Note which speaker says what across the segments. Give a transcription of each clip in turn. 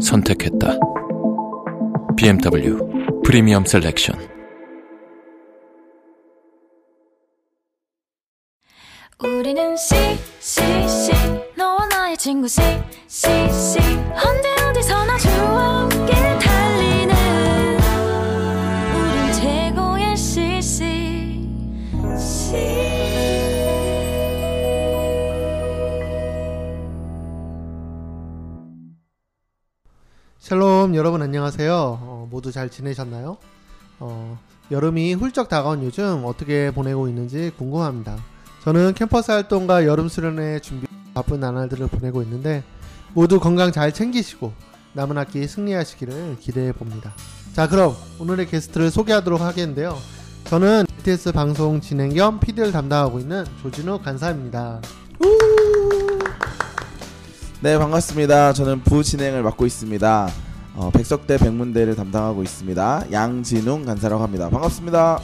Speaker 1: 선택했다. BMW 프리미엄 셀렉션.
Speaker 2: 우리는 씨씨씨 너와 나의 친구 씨씨씨 언제 어디서나
Speaker 3: 샬롬 여러분 안녕하세요. 어, 모두 잘 지내셨나요? 어, 여름이 훌쩍 다가온 요즘 어떻게 보내고 있는지 궁금합니다. 저는 캠퍼스 활동과 여름 수련회 준비 바쁜 나날들을 보내고 있는데 모두 건강 잘 챙기시고 남은 학기 승리하시기를 기대해 봅니다. 자 그럼 오늘의 게스트를 소개하도록 하겠는데요. 저는 BTS 방송 진행 겸 PD를 담당하고 있는 조진우 간사입니다.
Speaker 4: 네 반갑습니다. 저는 부 진행을 맡고 있습니다. 어, 백석대 백문대를 담당하고 있습니다. 양진웅 간사라고 합니다. 반갑습니다.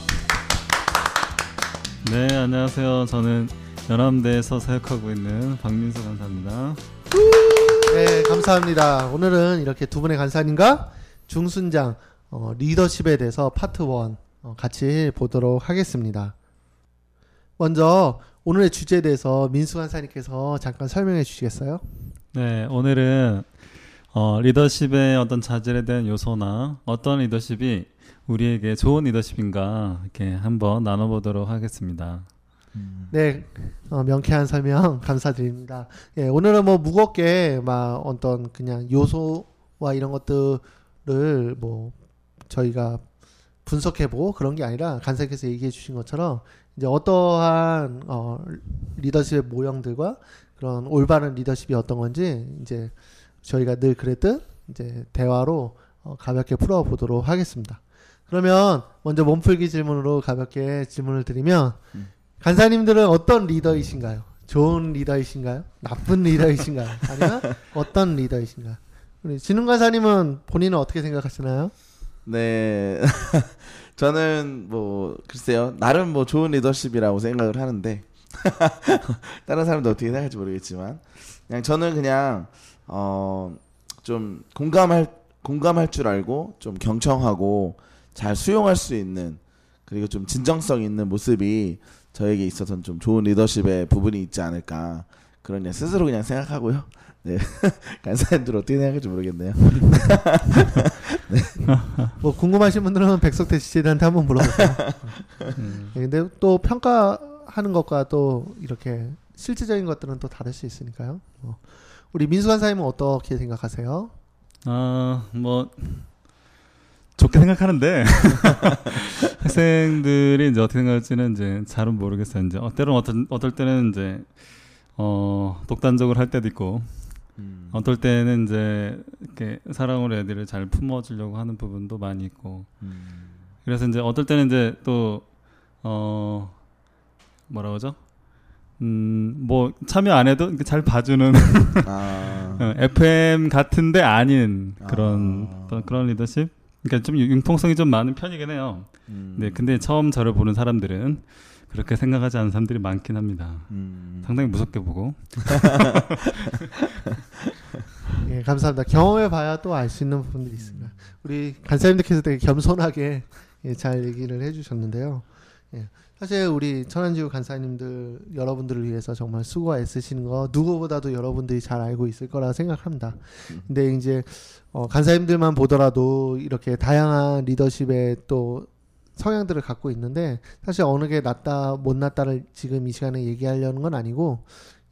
Speaker 5: 네, 안녕하세요. 저는 연암대에서 사역하고 있는 박민수 간사입니다.
Speaker 3: 네, 감사합니다. 오늘은 이렇게 두 분의 간사님과 중순장 어, 리더십에 대해서 파트 1 어, 같이 보도록 하겠습니다. 먼저 오늘의 주제에 대해서 민수 간사님께서 잠깐 설명해 주시겠어요?
Speaker 5: 네, 오늘은 어, 리더십의 어떤 자질에 대한 요소나 어떤 리더십이 우리에게 좋은 리더십인가 이렇게 한번 나눠보도록 하겠습니다.
Speaker 3: 네, 어, 명쾌한 설명 감사드립니다. 예, 오늘은 뭐 무겁게 막 어떤 그냥 요소와 이런 것들을 뭐 저희가 분석해보고 그런 게 아니라 간사께서 얘기해 주신 것처럼 이제 어떠한 어, 리더십의 모형들과 그런 올바른 리더십이 어떤 건지 이제 저희가 늘 그랬듯 이제 대화로 어, 가볍게 풀어보도록 하겠습니다. 그러면 먼저 몸풀기 질문으로 가볍게 질문을 드리면
Speaker 4: 음.
Speaker 3: 간사님들은 어떤 리더이신가요? 좋은 리더이신가요? 나쁜 리더이신가요? 아니면 어떤 리더이신가요? 우리 진흥 간사님은 본인은 어떻게 생각하시나요?
Speaker 4: 네 저는 뭐 글쎄요 나름 뭐 좋은 리더십이라고 생각을 하는데 다른 사람도 어떻게 생각할지 모르겠지만 그냥 저는 그냥 어 좀 공감할 공감할 줄 알고 좀 경청하고 잘 수용할 수 있는 그리고 좀 진정성 있는 모습이 저에게 있어서는 좀 좋은 리더십의 부분이 있지 않을까 그런 그냥 스스로 그냥 생각하고요. 네 간사님들 어떻게 생각할지 모르겠네요.
Speaker 3: 뭐 궁금하신 분들은 백석태 씨한테 한번 물어보세요.
Speaker 5: 음,
Speaker 3: 예, 근데 또 평가하는 것과 또 이렇게 실질적인 것들은 또 다를 수 있으니까요. 어. 우리 민수 간사님은 어떻게 생각하세요?
Speaker 5: 아, 뭐 좋게 생각하는데 학생들이 이제 어떻게 생각할지는 이제 잘은 모르겠어요. 이제 어, 때론 어떨, 어떨 때는 이제 어, 독단적으로 할 때도 있고
Speaker 4: 음.
Speaker 5: 어떨 때는 이제 이렇게 사랑으로 애들을 잘 품어주려고 하는 부분도 많이 있고
Speaker 4: 음.
Speaker 5: 그래서 이제 어떨 때는 이제 또 어 뭐라 그러죠? 음 뭐 참여 안 해도 잘 봐주는
Speaker 4: 아.
Speaker 5: 어, FM 같은데 아닌 그런
Speaker 4: 아.
Speaker 5: 어떤 그런 리더십. 그러니까 좀 융통성이 좀 많은 편이긴 해요.
Speaker 4: 음.
Speaker 5: 네, 근데 처음 저를 보는 사람들은 그렇게 생각하지 않는 사람들이 많긴 합니다.
Speaker 4: 음.
Speaker 5: 상당히 무섭게 보고.
Speaker 3: 예, 감사합니다. 경험해 봐야 또 알 수 있는 부분들이 있습니다. 우리 간사님들께서 되게 겸손하게 예, 잘 얘기를 해주셨는데요. 예, 사실 우리 천안지구 간사님들 여러분들을 위해서 정말 수고가 애쓰시는 거 누구보다도 여러분들이 잘 알고 있을 거라 생각합니다. 근데 이제 어, 간사님들만 보더라도 이렇게 다양한 리더십의 또 성향들을 갖고 있는데 사실 어느 게 낫다 못 낫다를 지금 이 시간에 얘기하려는 건 아니고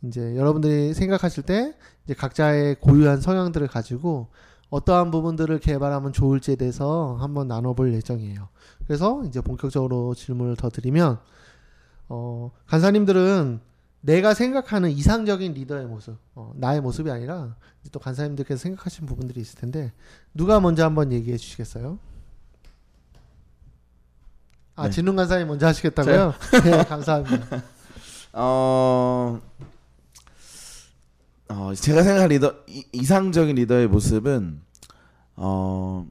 Speaker 3: 이제 여러분들이 생각하실 때 이제 각자의 고유한 성향들을 가지고 어떠한 부분들을 개발하면 좋을지에 대해서 한번 나눠볼 예정이에요. 그래서 이제 본격적으로 질문을 더 드리면 어, 간사님들은 내가 생각하는 이상적인 리더의 모습, 어, 나의 모습이 아니라 또 간사님들께서 생각하시는 부분들이 있을 텐데 누가 먼저 한번 얘기해 주시겠어요? 아
Speaker 4: 네.
Speaker 3: 진웅 간사님 먼저 하시겠다고요? 네 감사합니다.
Speaker 4: 어, 어 제가 생각한 리더 이, 이상적인 리더의 모습은 어,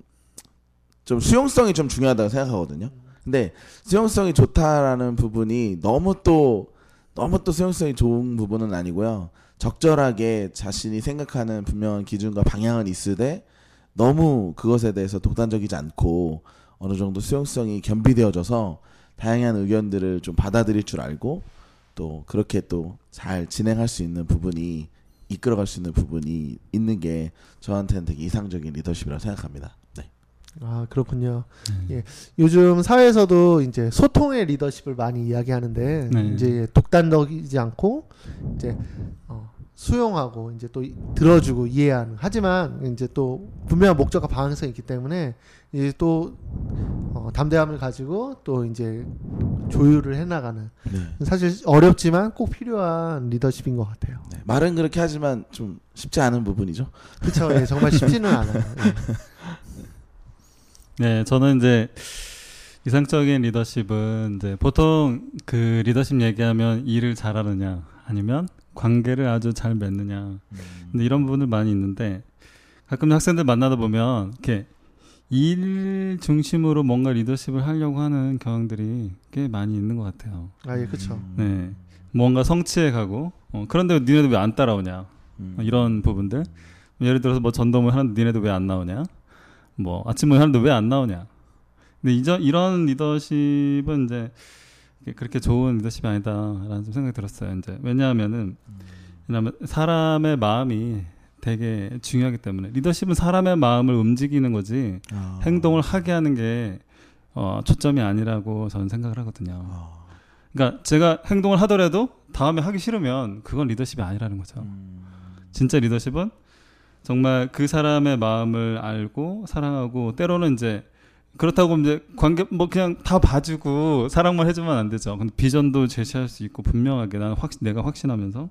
Speaker 4: 좀 수용성이 좀 중요하다고 생각하거든요. 근데 수용성이 좋다라는 부분이 너무 또 너무 또 수용성이 좋은 부분은 아니고요. 적절하게 자신이 생각하는 분명한 기준과 방향은 있으되 너무 그것에 대해서 독단적이지 않고 어느 정도 수용성이 겸비되어져서 다양한 의견들을 좀 받아들일 줄 알고 또 그렇게 또 잘 진행할 수 있는 부분이 이끌어갈 수 있는 부분이 있는 게 저한테는 되게 이상적인 리더십이라고 생각합니다. 네.
Speaker 3: 아 그렇군요. 예, 요즘 사회에서도 이제 소통의 리더십을 많이 이야기하는데
Speaker 5: 네.
Speaker 3: 이제 독단적이지 않고 이제 어, 수용하고 이제 또 이- 들어주고 이해하는. 하지만 이제 또 분명한 목적과 방향성이 있기 때문에 이제 또 어, 담대함을 가지고 또 이제 조율을 해나가는.
Speaker 4: 네.
Speaker 3: 사실 어렵지만 꼭 필요한 리더십인 것 같아요.
Speaker 4: 네. 말은 그렇게 하지만 좀 쉽지 않은 부분이죠.
Speaker 3: 그렇죠. 예, 정말 쉽지는 않아요. 예.
Speaker 5: 네, 저는 이제 이상적인 리더십은 이제 보통 그 리더십 얘기하면 일을 잘하느냐 아니면 관계를 아주 잘 맺느냐. 근데 이런 부분들 많이 있는데 가끔 학생들 만나다 보면 이렇게 일 중심으로 뭔가 리더십을 하려고 하는 경향들이 꽤 많이 있는 것 같아요.
Speaker 3: 아, 예, 그렇죠.
Speaker 5: 네, 뭔가 성취해 가고 어, 그런데 니네도 왜 안 따라오냐?
Speaker 4: 음.
Speaker 5: 어, 이런 부분들 예를 들어서 뭐 전도문 하는데 니네도 왜 안 나오냐 뭐 아침 모임 하는데 왜 안 나오냐 근데 이저, 이런 리더십은 이제 그렇게 좋은 리더십이 아니다라는 좀 생각이 들었어요 이제 왜냐하면은 왜냐하면 사람의 마음이 되게 중요하기 때문에 리더십은 사람의 마음을 움직이는 거지
Speaker 4: 아.
Speaker 5: 행동을 하게 하는 게 어, 초점이 아니라고 저는 생각을 하거든요
Speaker 4: 아.
Speaker 5: 그러니까 제가 행동을 하더라도 다음에 하기 싫으면 그건 리더십이 아니라는 거죠
Speaker 4: 음.
Speaker 5: 진짜 리더십은 정말 그 사람의 마음을 알고 사랑하고 때로는 이제 그렇다고 이제 관계 뭐 그냥 다 봐주고 사랑만 해주면 안 되죠. 근데 비전도 제시할 수 있고 분명하게 나는 확 내가 확신하면서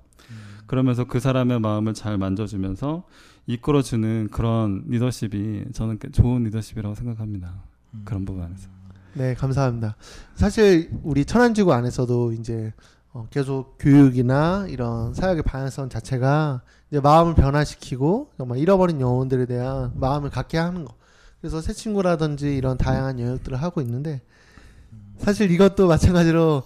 Speaker 5: 그러면서 그 사람의 마음을 잘 만져주면서 이끌어주는 그런 리더십이 저는 꽤 좋은 리더십이라고 생각합니다. 그런 부분 안에서.
Speaker 3: 네, 감사합니다. 사실 우리 천안지구 안에서도 이제 어, 계속 교육이나 이런 사역의 방향성 자체가 이제 마음을 변화시키고 정말 잃어버린 영혼들에 대한 마음을 갖게 하는 거. 그래서 새 친구라든지 이런 다양한 영역들을 하고 있는데 사실 이것도 마찬가지로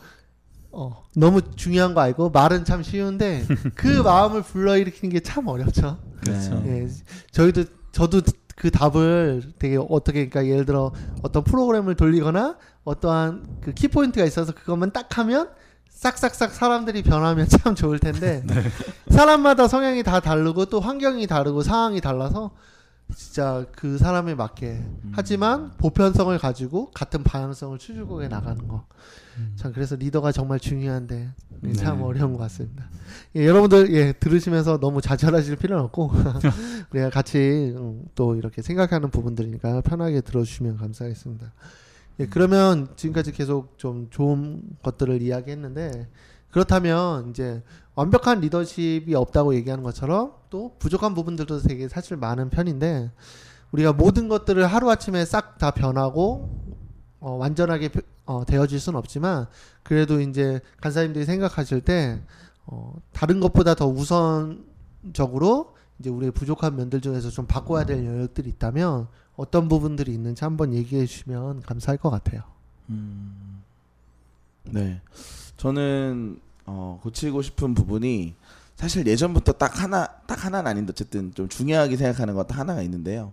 Speaker 3: 어, 너무 중요한 거 알고 말은 참 쉬운데 그 마음을 불러일으키는 게 참 어렵죠.
Speaker 5: 그렇죠.
Speaker 4: 네.
Speaker 3: 예, 저희도 저도 그 답을 되게 어떻게 그러니까 예를 들어 어떤 프로그램을 돌리거나 어떠한 그 키포인트가 있어서 그것만 딱 하면 싹싹싹 사람들이 변하면 참 좋을 텐데 사람마다 성향이 다 다르고 또 환경이 다르고 상황이 달라서 진짜 그 사람에 맞게 하지만 보편성을 가지고 같은 방향성을 추구해 나가는 거. 참 그래서 리더가 정말 중요한데 예, 참
Speaker 5: 네.
Speaker 3: 어려운 것 같습니다. 예, 여러분들 예, 들으시면서 너무 좌절하실 필요는 없고 우리가 같이 음, 또 이렇게 생각하는 부분들이니까 편하게 들어주시면 감사하겠습니다. 예, 그러면 지금까지 계속 좀 좋은 것들을 이야기했는데 그렇다면 이제 완벽한 리더십이 없다고 얘기하는 것처럼 또 부족한 부분들도 되게 사실 많은 편인데 우리가 모든 것들을 하루아침에 싹 다 변하고 어, 완전하게 표- 어, 되어질 수는 없지만 그래도 이제 간사님들이 생각하실 때 어, 다른 것보다 더 우선적으로 이제 우리의 부족한 면들 중에서 좀 바꿔야 될 영역들이 있다면 어떤 부분들이 있는지 한번 얘기해 주시면 감사할 것 같아요.
Speaker 4: 음. 네. 저는 어, 고치고 싶은 부분이 사실 예전부터 딱 하나 딱 하나는 아닌데 어쨌든 좀 중요하게 생각하는 것 하나가 있는데요.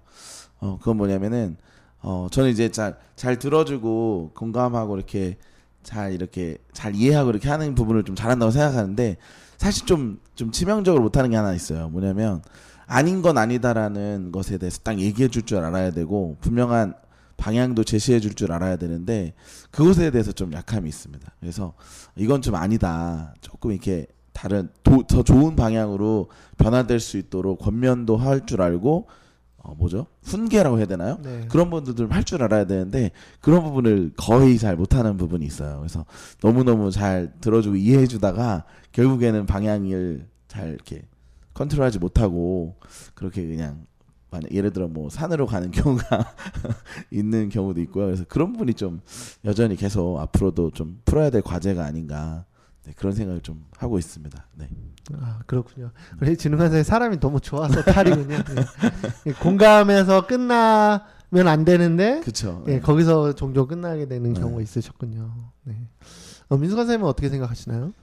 Speaker 4: 어, 그건 뭐냐면은 어, 저는 이제 잘 잘 들어주고 공감하고 이렇게 잘 이렇게 잘 이해하고 이렇게 하는 부분을 좀 잘한다고 생각하는데 사실 좀 좀 치명적으로 못하는 게 하나 있어요. 뭐냐면 아닌 건 아니다라는 것에 대해서 딱 얘기해 줄 줄 알아야 되고 분명한 방향도 제시해 줄 줄 알아야 되는데 그것에 대해서 좀 약함이 있습니다. 그래서 이건 좀 아니다. 조금 이렇게 다른 도, 더 좋은 방향으로 변화될 수 있도록 권면도 할 줄 알고 어, 뭐죠? 훈계라고 해야 되나요?
Speaker 3: 네.
Speaker 4: 그런 분들도 할 줄 알아야 되는데 그런 부분을 거의 잘 못하는 부분이 있어요. 그래서 너무 너무 잘 들어주고 이해해주다가 결국에는 방향을 잘 이렇게 컨트롤하지 못하고 그렇게 그냥 만약 예를 들어 뭐 산으로 가는 경우가 있는 경우도 있고요. 그래서 그런 부분이 좀 여전히 계속 앞으로도 좀 풀어야 될 과제가 아닌가 네, 그런 생각을 좀 하고 있습니다. 네.
Speaker 3: 아 그렇군요. 우리 진흥관사의 사람이 너무 좋아서 탈이군요. 예. 공감해서 끝나면 안 되는데
Speaker 4: 그렇죠.
Speaker 3: 예, 거기서 종종 끝나게 되는
Speaker 4: 네.
Speaker 3: 경우가 있으셨군요. 네. 어, 민수 간사님은 어떻게 생각하시나요?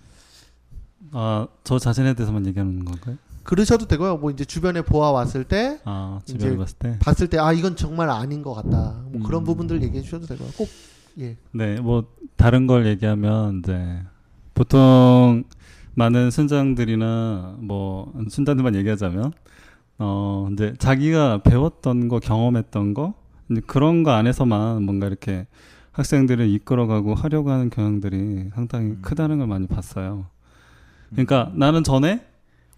Speaker 5: 아, 저 자신에 대해서만 얘기하는 건가요?
Speaker 3: 그러셔도 되고요. 뭐 이제 주변에 보아 왔을 때
Speaker 5: 아, 주변에 봤을 때.
Speaker 3: 봤을 때 아 이건 정말 아닌 것 같다. 뭐 그런
Speaker 5: 음.
Speaker 3: 부분들 얘기해 주셔도 되고요. 꼭 예.
Speaker 5: 네, 뭐 다른 걸 얘기하면 이제 보통 많은 순장들이나 뭐 순장들만 얘기하자면 어 이제 자기가 배웠던 거 경험했던 거 이제 그런 거 안에서만 뭔가 이렇게 학생들을 이끌어가고 하려고 하는 경향들이 상당히
Speaker 4: 음.
Speaker 5: 크다는 걸 많이 봤어요. 그러니까 나는 전에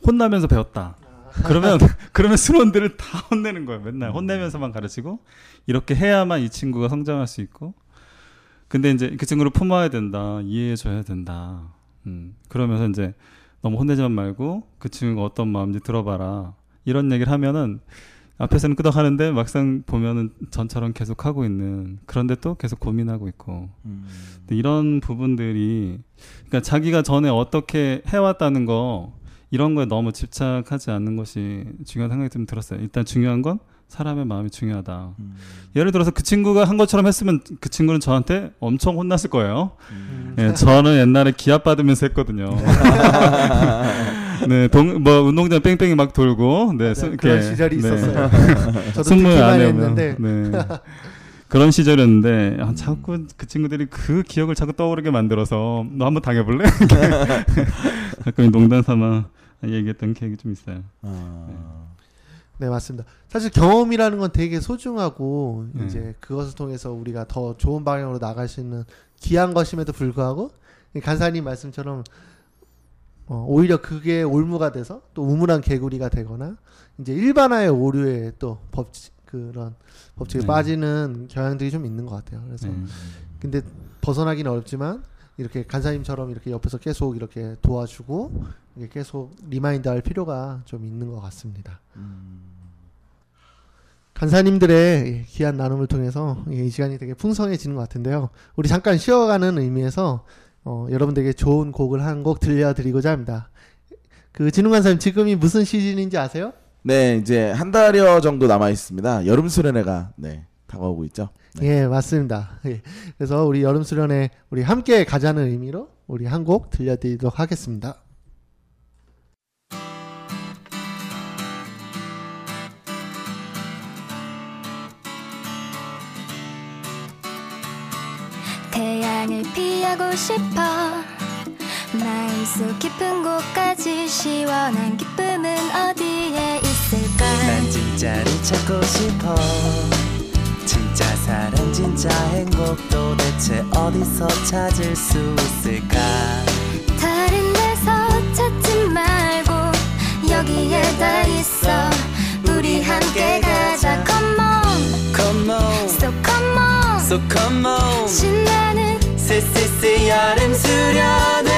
Speaker 5: 혼나면서 배웠다. 그러면 그러면 수련들을 다 혼내는 거예요. 맨날 혼내면서만 가르치고 이렇게 해야만 이 친구가 성장할 수 있고. 근데 이제 그 친구를 품어야 된다, 이해해 줘야 된다. 음, 그러면서 이제 너무 혼내지만 말고 그 친구가 어떤 마음인지 들어봐라. 이런 얘기를 하면은 앞에서는 끄덕하는데 막상 보면은 전처럼 계속 하고 있는 그런데 또 계속 고민하고 있고
Speaker 4: 음.
Speaker 5: 이런 부분들이 그러니까 자기가 전에 어떻게 해왔다는 거 이런 거에 너무 집착하지 않는 것이 중요한 생각이 좀 들었어요. 일단 중요한 건 사람의 마음이 중요하다.
Speaker 4: 음.
Speaker 5: 예를 들어서 그 친구가 한 것처럼 했으면 그 친구는 저한테 엄청 혼났을 거예요.
Speaker 4: 음.
Speaker 5: 예, 저는 옛날에 기합 받으면서 했거든요. 네, 동, 뭐 운동장 뺑뺑이 막 돌고, 네. 수-
Speaker 3: 그런 시절이
Speaker 5: 네.
Speaker 3: 있었어요. 저도
Speaker 5: 안
Speaker 3: 했는데
Speaker 5: 했는데 네. 그런 시절이었는데 아, 자꾸 그 친구들이 그 기억을 자꾸 떠오르게 만들어서 너 한번 당해볼래? 가끔 농담 삼아 얘기했던 기억이 좀 있어요.
Speaker 4: 아.
Speaker 3: 네 맞습니다. 사실 경험이라는 건 되게 소중하고
Speaker 5: 네.
Speaker 3: 이제 그것을 통해서 우리가 더 좋은 방향으로 나갈 수 있는 귀한 것임에도 불구하고 이 간사님 말씀처럼 어, 오히려 그게 올무가 돼서 또 우물한 개구리가 되거나 이제 일반화의 오류에 또 법칙 그런 법칙에
Speaker 5: 네.
Speaker 3: 빠지는 경향들이 좀 있는 것 같아요. 그래서
Speaker 5: 네.
Speaker 3: 근데 벗어나기는 어렵지만 이렇게 간사님처럼 이렇게 옆에서 계속 이렇게 도와주고 이게 계속 remind 할 필요가 좀 있는 것 같습니다.
Speaker 4: 음.
Speaker 3: 간사님들의 이 귀한 나눔을 통해서 이 시간이 되게 풍성해지는 것 같은데요. 우리 잠깐 쉬어가는 의미에서 어, 여러분들에게 좋은 곡을 한 곡 들려드리고자 합니다. 그 진웅 간사님 지금이 무슨 시즌인지 아세요?
Speaker 4: 네, 이제 한 달여 정도 남아 있습니다. 여름 수련회가 네, 다가오고 있죠. 네.
Speaker 3: 예, 맞습니다. 예. 그래서 우리 여름 수련회 우리 함께 가자는 의미로 우리 한 곡 들려드리도록 하겠습니다.
Speaker 2: 태양을 피하고 싶어. 마음속 깊은 곳까지 시원한 기쁨은 어디에 있을까?
Speaker 6: 난 진짜를 찾고 싶어. 진짜 사랑 진짜 행복 도대체 어디서 찾을 수 있을까?
Speaker 2: 다른 데서 찾지 말고 여기에 다 있어. 우리 함께 가자. Come on.
Speaker 6: Come on.
Speaker 2: So come on.
Speaker 6: So come on.
Speaker 2: 신나는
Speaker 6: 스스스 여름 수련회.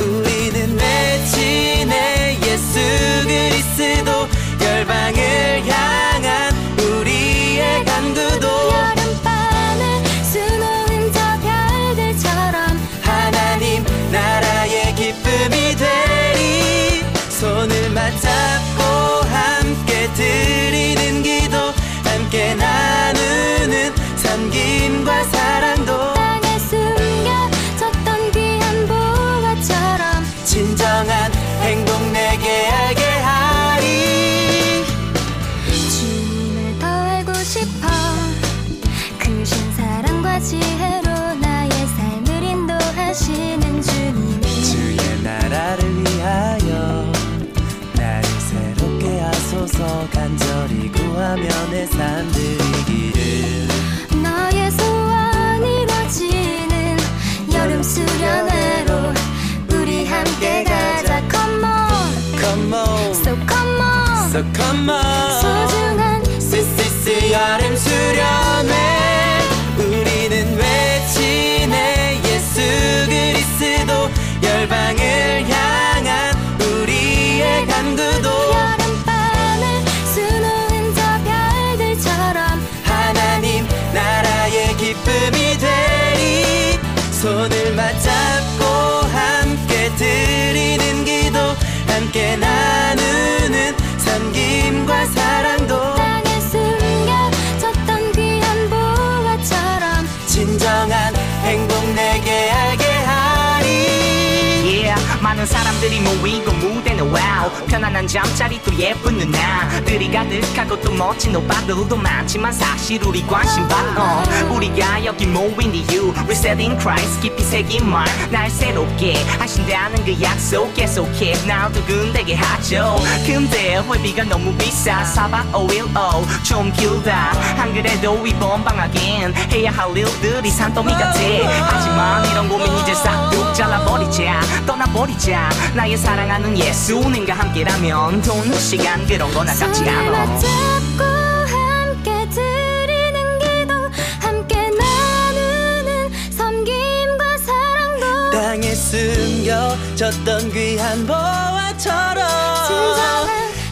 Speaker 6: 우리는 맺히네 예수 그리스도 열방을 향한 우리의 강구도.
Speaker 2: 여름밤에 수놓은 저 별들처럼
Speaker 6: 하나님 나라의 기쁨이 되리. 손을 맞잡고 함께 드리는 기도 함께 나누는 섬김과 사랑 구하며
Speaker 7: 많은 사람들이 모이고 무대는 wow. 편안한 잠자리 또 예쁜 누나들이 가득하고 또 멋진 오빠들도 많지만 사실 우리 관심 밖 어 우리가 여기 모인 이유. Reset in Christ 깊이 새긴 말 날 새롭게 하신다는 그 약속 계속해. 날 두근대게 하죠. 근데 회비가 너무 비싸. 4박 5일 어 좀 길다. 안 그래도 이번 방학엔 해야 할 일들이 산더미 같아. 하지만 이런 고민 이제 싹둑 잘라버리자. 떠나버리자 나의 사랑하는 예수님과 함께라면 돈 시간 그런 건 아깝지 않아
Speaker 2: 맞잡고 함께 드리는 기도 함께 나누는 섬김과 사랑도
Speaker 6: 땅에 숨겨졌던 귀한 보화처럼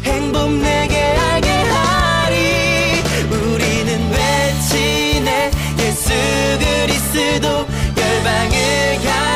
Speaker 6: 행복 내게 알게 하리. 우리는 외치네. 예수 그리스도 열방을 향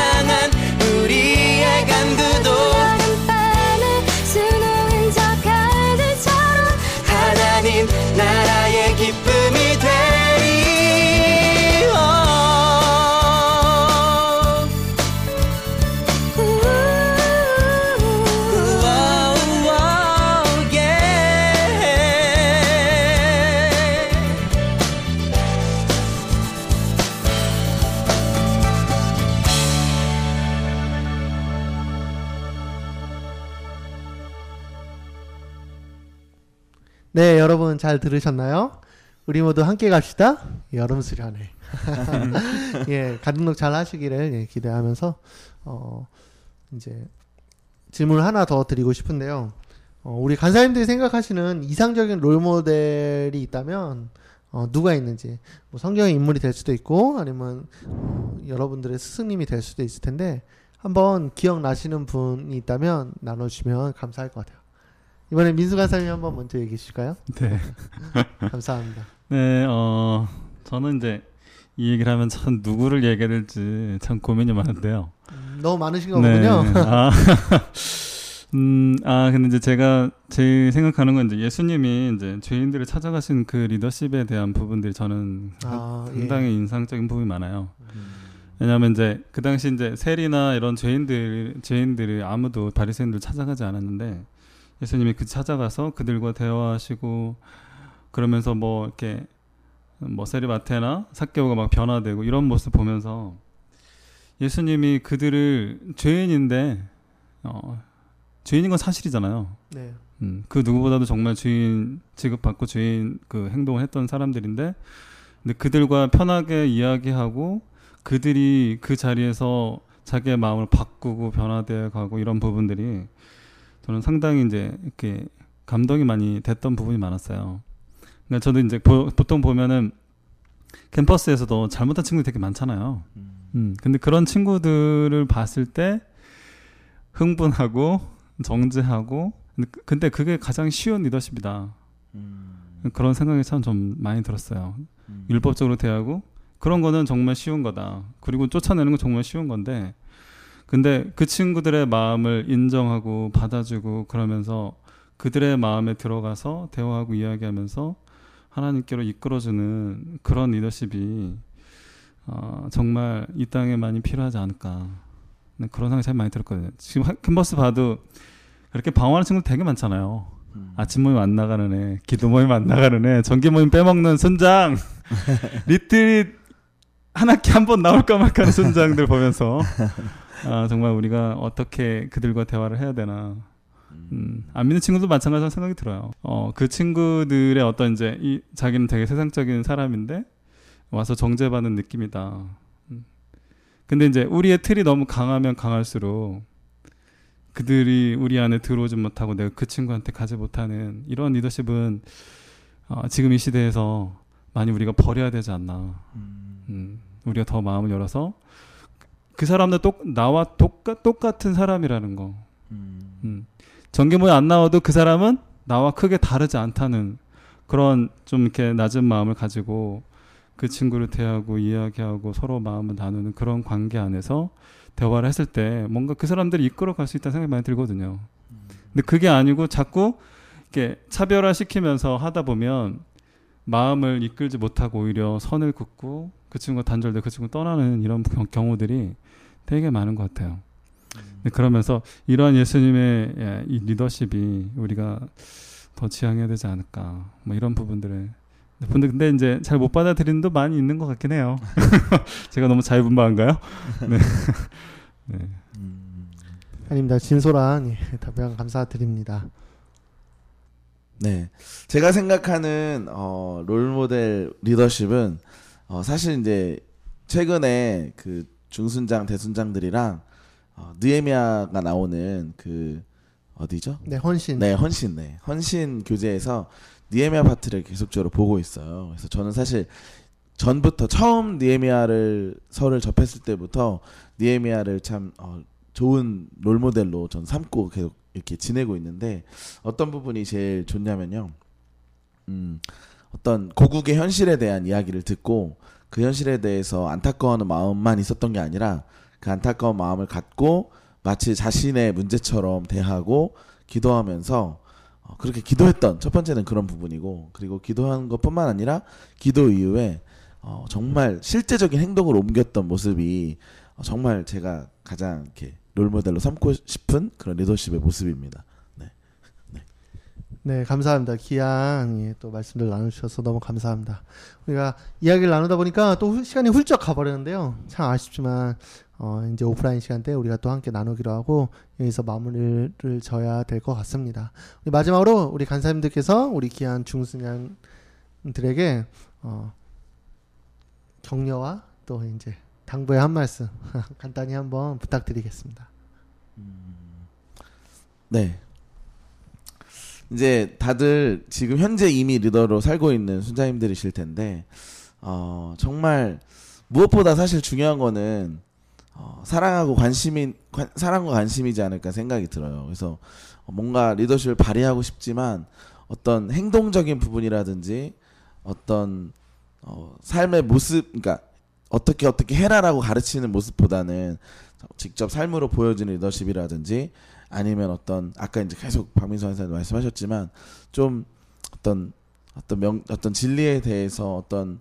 Speaker 3: 네, 여러분 잘 들으셨나요? 우리 모두 함께 갑시다. 여름 수련회. 예, 가등록 잘 하시기를 예, 기대하면서 어 이제 질문 하나 더 드리고 싶은데요. 어, 우리 간사님들이 생각하시는 이상적인 롤 모델이 있다면 어, 누가 있는지 뭐 성경의 인물이 될 수도 있고 아니면 어, 여러분들의 스승님이 될 수도 있을 텐데 한번 기억나시는 분이 있다면 나눠주시면 감사할 것 같아요. 이번에 민수 간사님 한번 먼저 얘기해 주실까요?
Speaker 5: 네.
Speaker 3: 감사합니다.
Speaker 5: 네, 어, 저는 이제 이 얘기를 하면 참 누구를 얘기해야 될지 참 고민이 많은데요.
Speaker 3: 음, 너무 많으신 거군요.
Speaker 5: 아, 음, 아, 근데 이제 제가 제 생각하는 건 이제 예수님이 이제 죄인들을 찾아가신 그 리더십에 대한 부분들이 저는
Speaker 3: 아, 예.
Speaker 5: 상당히 인상적인 부분이 많아요. 왜냐하면 이제 그 당시 이제 세리나 이런 죄인들 죄인들이 아무도 바리새인들 찾아가지 않았는데 예수님이 그 찾아가서 그들과 대화하시고 그러면서 뭐 이렇게 뭐 세리마테나 사개오가 막 변화되고 이런 모습 보면서 예수님이 그들을 죄인인데 어, 죄인인 건 사실이잖아요.
Speaker 3: 네.
Speaker 5: 음, 그 누구보다도 정말 주인 취급받고 주인 그 행동을 했던 사람들인데 근데 그들과 편하게 이야기하고 그들이 그 자리에서 자기의 마음을 바꾸고 변화되어 가고 이런 부분들이 저는 상당히 이제 이렇게 감동이 많이 됐던 부분이 많았어요. 그러니까 저도 이제 보, 보통 보면은 캠퍼스에서도 잘못한 친구들이 되게 많잖아요. 음, 근데 그런 친구들을 봤을 때 흥분하고 정죄하고 근데, 그- 근데 그게 가장 쉬운 리더십이다. 그런 생각이 참 좀 많이 들었어요. 율법적으로 대하고 그런 거는 정말 쉬운 거다. 그리고 쫓아내는 건 정말 쉬운 건데 근데 그 친구들의 마음을 인정하고 받아주고 그러면서 그들의 마음에 들어가서 대화하고 이야기하면서 하나님께로 이끌어주는 그런 리더십이 어, 정말 이 땅에 많이 필요하지 않을까 네, 그런 생각이 참 많이 들었거든요. 지금 하- 캠퍼스 봐도 그렇게 방황하는 친구들 되게 많잖아요. 아침 모임 안 나가는 애, 기도 모임 안 나가는 애, 정기 모임 빼먹는 순장, 리트릿 한 학기 한 번 나올까 말까 하는 순장들 보면서 아, 정말 우리가 어떻게 그들과 대화를 해야 되나. 음, 안 믿는 친구도 마찬가지라는 생각이 들어요. 어, 그 친구들의 어떤 이제 이 자기는 되게 세상적인 사람인데 와서 정죄받는 느낌이다. 음. 근데 이제 우리의 틀이 너무 강하면 강할수록 그들이 우리 안에 들어오지 못하고 내가 그 친구한테 가지 못하는 이런 리더십은 어, 지금 이 시대에서 많이 우리가 버려야 되지 않나. 음, 우리가 더 마음을 열어서 그 사람도 똑 나와 똑같 똑같은 사람이라는 거. 음. 전기모에 안 나와도 그 사람은 나와 크게 다르지 않다는 그런 좀 이렇게 낮은 마음을 가지고 그 친구를 대하고 이야기하고 서로 마음을 나누는 그런 관계 안에서 대화를 했을 때 뭔가 그 사람들이 이끌어 갈 수 있다는 생각이 많이 들거든요. 근데 그게 아니고 자꾸 이렇게 차별화 시키면서 하다 보면 마음을 이끌지 못하고 오히려 선을 긋고 그 친구가 단절돼 그 친구 떠나는 이런 경- 경우들이 되게 많은 것 같아요. 네, 그러면서 이러한 예수님의 예, 이 리더십이 우리가 더 지향해야 되지 않을까 뭐 이런 부분들을 네, 근데, 근데 이제 잘 못 받아들이는 도 많이 있는 것 같긴 해요. 제가 너무 자유분방한가요? 네. 네.
Speaker 4: 음,
Speaker 3: 아닙니다. 진솔한 예, 답변 감사드립니다.
Speaker 4: 네. 제가 생각하는 어, 롤모델 리더십은 어, 사실 이제 최근에 그 중순장 대순장들이랑 어, 느에미아가 나오는 그 어디죠?
Speaker 3: 네, 헌신.
Speaker 4: 네, 헌신, 네. 헌신 교재에서 니에미아 파트를 계속적으로 보고 있어요. 그래서 저는 사실 전부터 처음 니에미아를 서를 접했을 때부터 니에미아를 참 어, 좋은 롤 모델로 전 삼고 계속 이렇게 지내고 있는데 어떤 부분이 제일 좋냐면요. 음, 어떤 고국의 현실에 대한 이야기를 듣고 그 현실에 대해서 안타까워하는 마음만 있었던 게 아니라 그 안타까운 마음을 갖고 마치 자신의 문제처럼 대하고 기도하면서 어, 그렇게 기도했던 첫 번째는 그런 부분이고 그리고 기도하는 것뿐만 아니라 기도 이후에 어, 정말 실제적인 행동을 옮겼던 모습이 어, 정말 제가 가장 이렇게 롤모델로 삼고 싶은 그런 리더십의 모습입니다. 네.
Speaker 3: 네, 감사합니다. 귀한 예, 또 말씀들 나누셔서 너무 감사합니다. 우리가 이야기를 나누다 보니까 또 후- 시간이 훌쩍 가버렸는데요. 참 아쉽지만 어, 이제 오프라인 시간 때 우리가 또 함께 나누기로 하고 여기서 마무리를 져야 될 것 같습니다. 우리 마지막으로 우리 간사님들께서 우리 귀한 중순양들에게 어, 격려와 또 이제 당부의 한 말씀 간단히 한번 부탁드리겠습니다.
Speaker 4: 네. 이제 다들 지금 현재 이미 리더로 살고 있는 순자님들이실 텐데 어, 정말 무엇보다 사실 중요한 거는 어, 사랑하고 관심이 관- 사랑과 관심이지 않을까 생각이 들어요. 그래서 뭔가 리더십을 발휘하고 싶지만 어떤 행동적인 부분이라든지 어떤 어, 삶의 모습, 그러니까 어떻게 어떻게 해라라고 가르치는 모습보다는 직접 삶으로 보여주는 리더십이라든지 아니면 어떤 아까 이제 계속 박민수 선생님 말씀하셨지만 좀 어떤 어떤 명 어떤 진리에 대해서 어떤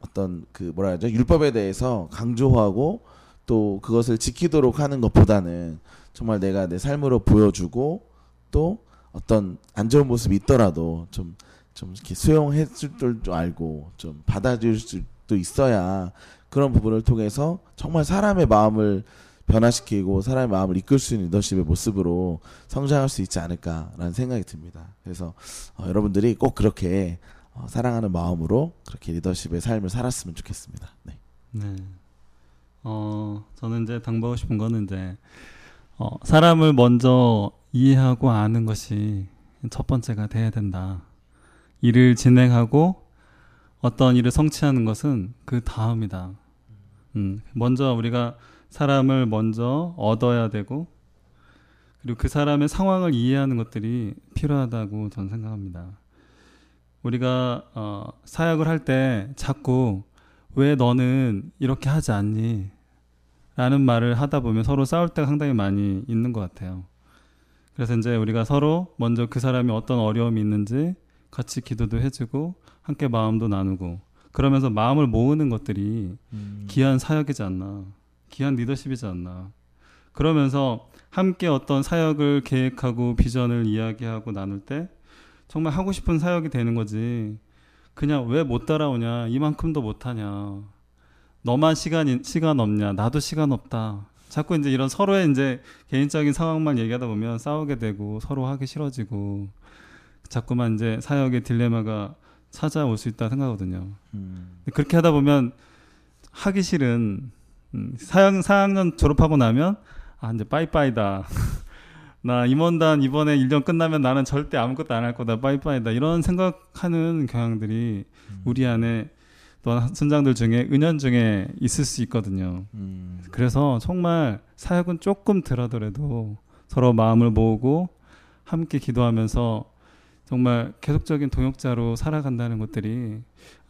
Speaker 4: 어떤 그 뭐라 하죠? 율법에 대해서 강조하고 또 그것을 지키도록 하는 것보다는 정말 내가 내 삶으로 보여주고 또 어떤 안 좋은 모습이 있더라도 좀 좀 이렇게 수용해 줄줄 알고 좀 받아줄 수도 있어야 그런 부분을 통해서 정말 사람의 마음을 변화시키고 사람의 마음을 이끌 수 있는 리더십의 모습으로 성장할 수 있지 않을까라는 생각이 듭니다. 그래서 어, 여러분들이 꼭 그렇게 어, 사랑하는 마음으로 그렇게 리더십의 삶을 살았으면 좋겠습니다. 네.
Speaker 5: 네. 어, 저는 이제 당부하고 싶은 거는 이제 어, 사람을 먼저 이해하고 아는 것이 첫 번째가 돼야 된다. 일을 진행하고 어떤 일을 성취하는 것은 그 다음이다. 음, 먼저 우리가 사람을 먼저 얻어야 되고 그리고 그 사람의 상황을 이해하는 것들이 필요하다고 저는 생각합니다. 우리가 어, 사역을 할 때 자꾸 왜 너는 이렇게 하지 않니? 라는 말을 하다 보면 서로 싸울 때가 상당히 많이 있는 것 같아요. 그래서 이제 우리가 서로 먼저 그 사람이 어떤 어려움이 있는지 같이 기도도 해주고 함께 마음도 나누고 그러면서 마음을 모으는 것들이 귀한 사역이지 않나. 귀한 리더십이지 않나. 그러면서 함께 어떤 사역을 계획하고 비전을 이야기하고 나눌 때 정말 하고 싶은 사역이 되는 거지. 그냥 왜 못 따라오냐? 이만큼도 못 하냐? 너만 시간 시간 없냐? 나도 시간 없다. 자꾸 이제 이런 서로의 이제 개인적인 상황만 얘기하다 보면 싸우게 되고 서로 하기 싫어지고 자꾸만 이제 사역의 딜레마가 찾아올 수 있다 생각하거든요.
Speaker 4: 음.
Speaker 5: 그렇게 하다 보면 하기 싫은 음, 4학, 4학년 졸업하고 나면 아 이제 빠이빠이다. 나 임원단 이번에 1년 끝나면 나는 절대 아무것도 안 할 거다. 빠이빠이다. 이런 생각하는 경향들이 우리 안에 또 선장들 중에 은연 중에 있을 수 있거든요.
Speaker 4: 음.
Speaker 5: 그래서 정말 사역은 조금 덜하더라도 서로 마음을 모으고 함께 기도하면서 정말 계속적인 동역자로 살아간다는 것들이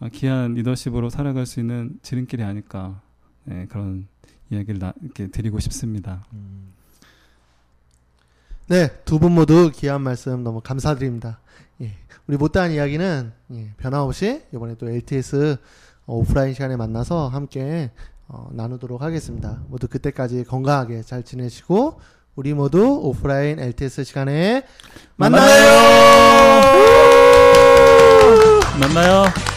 Speaker 5: 아, 귀한 리더십으로 살아갈 수 있는 지름길이 아닐까 네, 그런 이야기를 나, 이렇게 드리고 싶습니다.
Speaker 3: 네, 두 분 모두 귀한 말씀 너무 감사드립니다. 예, 우리 못다한 이야기는 예, 변함없이 이번에 또 LTS 어, 오프라인 시간에 만나서 함께 어, 나누도록 하겠습니다. 모두 그때까지 건강하게 잘 지내시고 우리 모두 오프라인 LTS 시간에 만나요.
Speaker 5: 만나요.